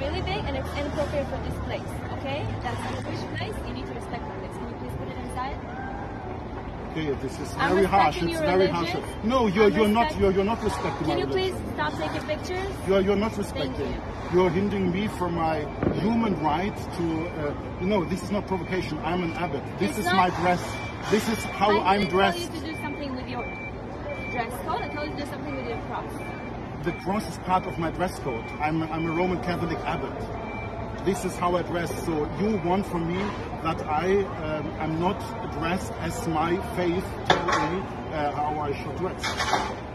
really big and it's inappropriate for this place. Okay? That's a Jewish place. You need to respect my place. Can you please put it inside? Okay, this is I'm very harsh. It's very harsh. No, you're I'm you're not you're you're not respecting Can my you please stop taking pictures? You're you're not respecting. you. are hindering me from my human right to. Uh, no, this is not provocation. I'm an abbot. This It's is not- my dress. This is how I I'm didn't dressed. tell you to do something with your dress code. I told you to do something with your cross. The cross is part of my dress code. I'm I'm a Roman Catholic abbot. This is how I dress. So you want from me that I um, am not dressed as my faith tells me uh, how I should dress.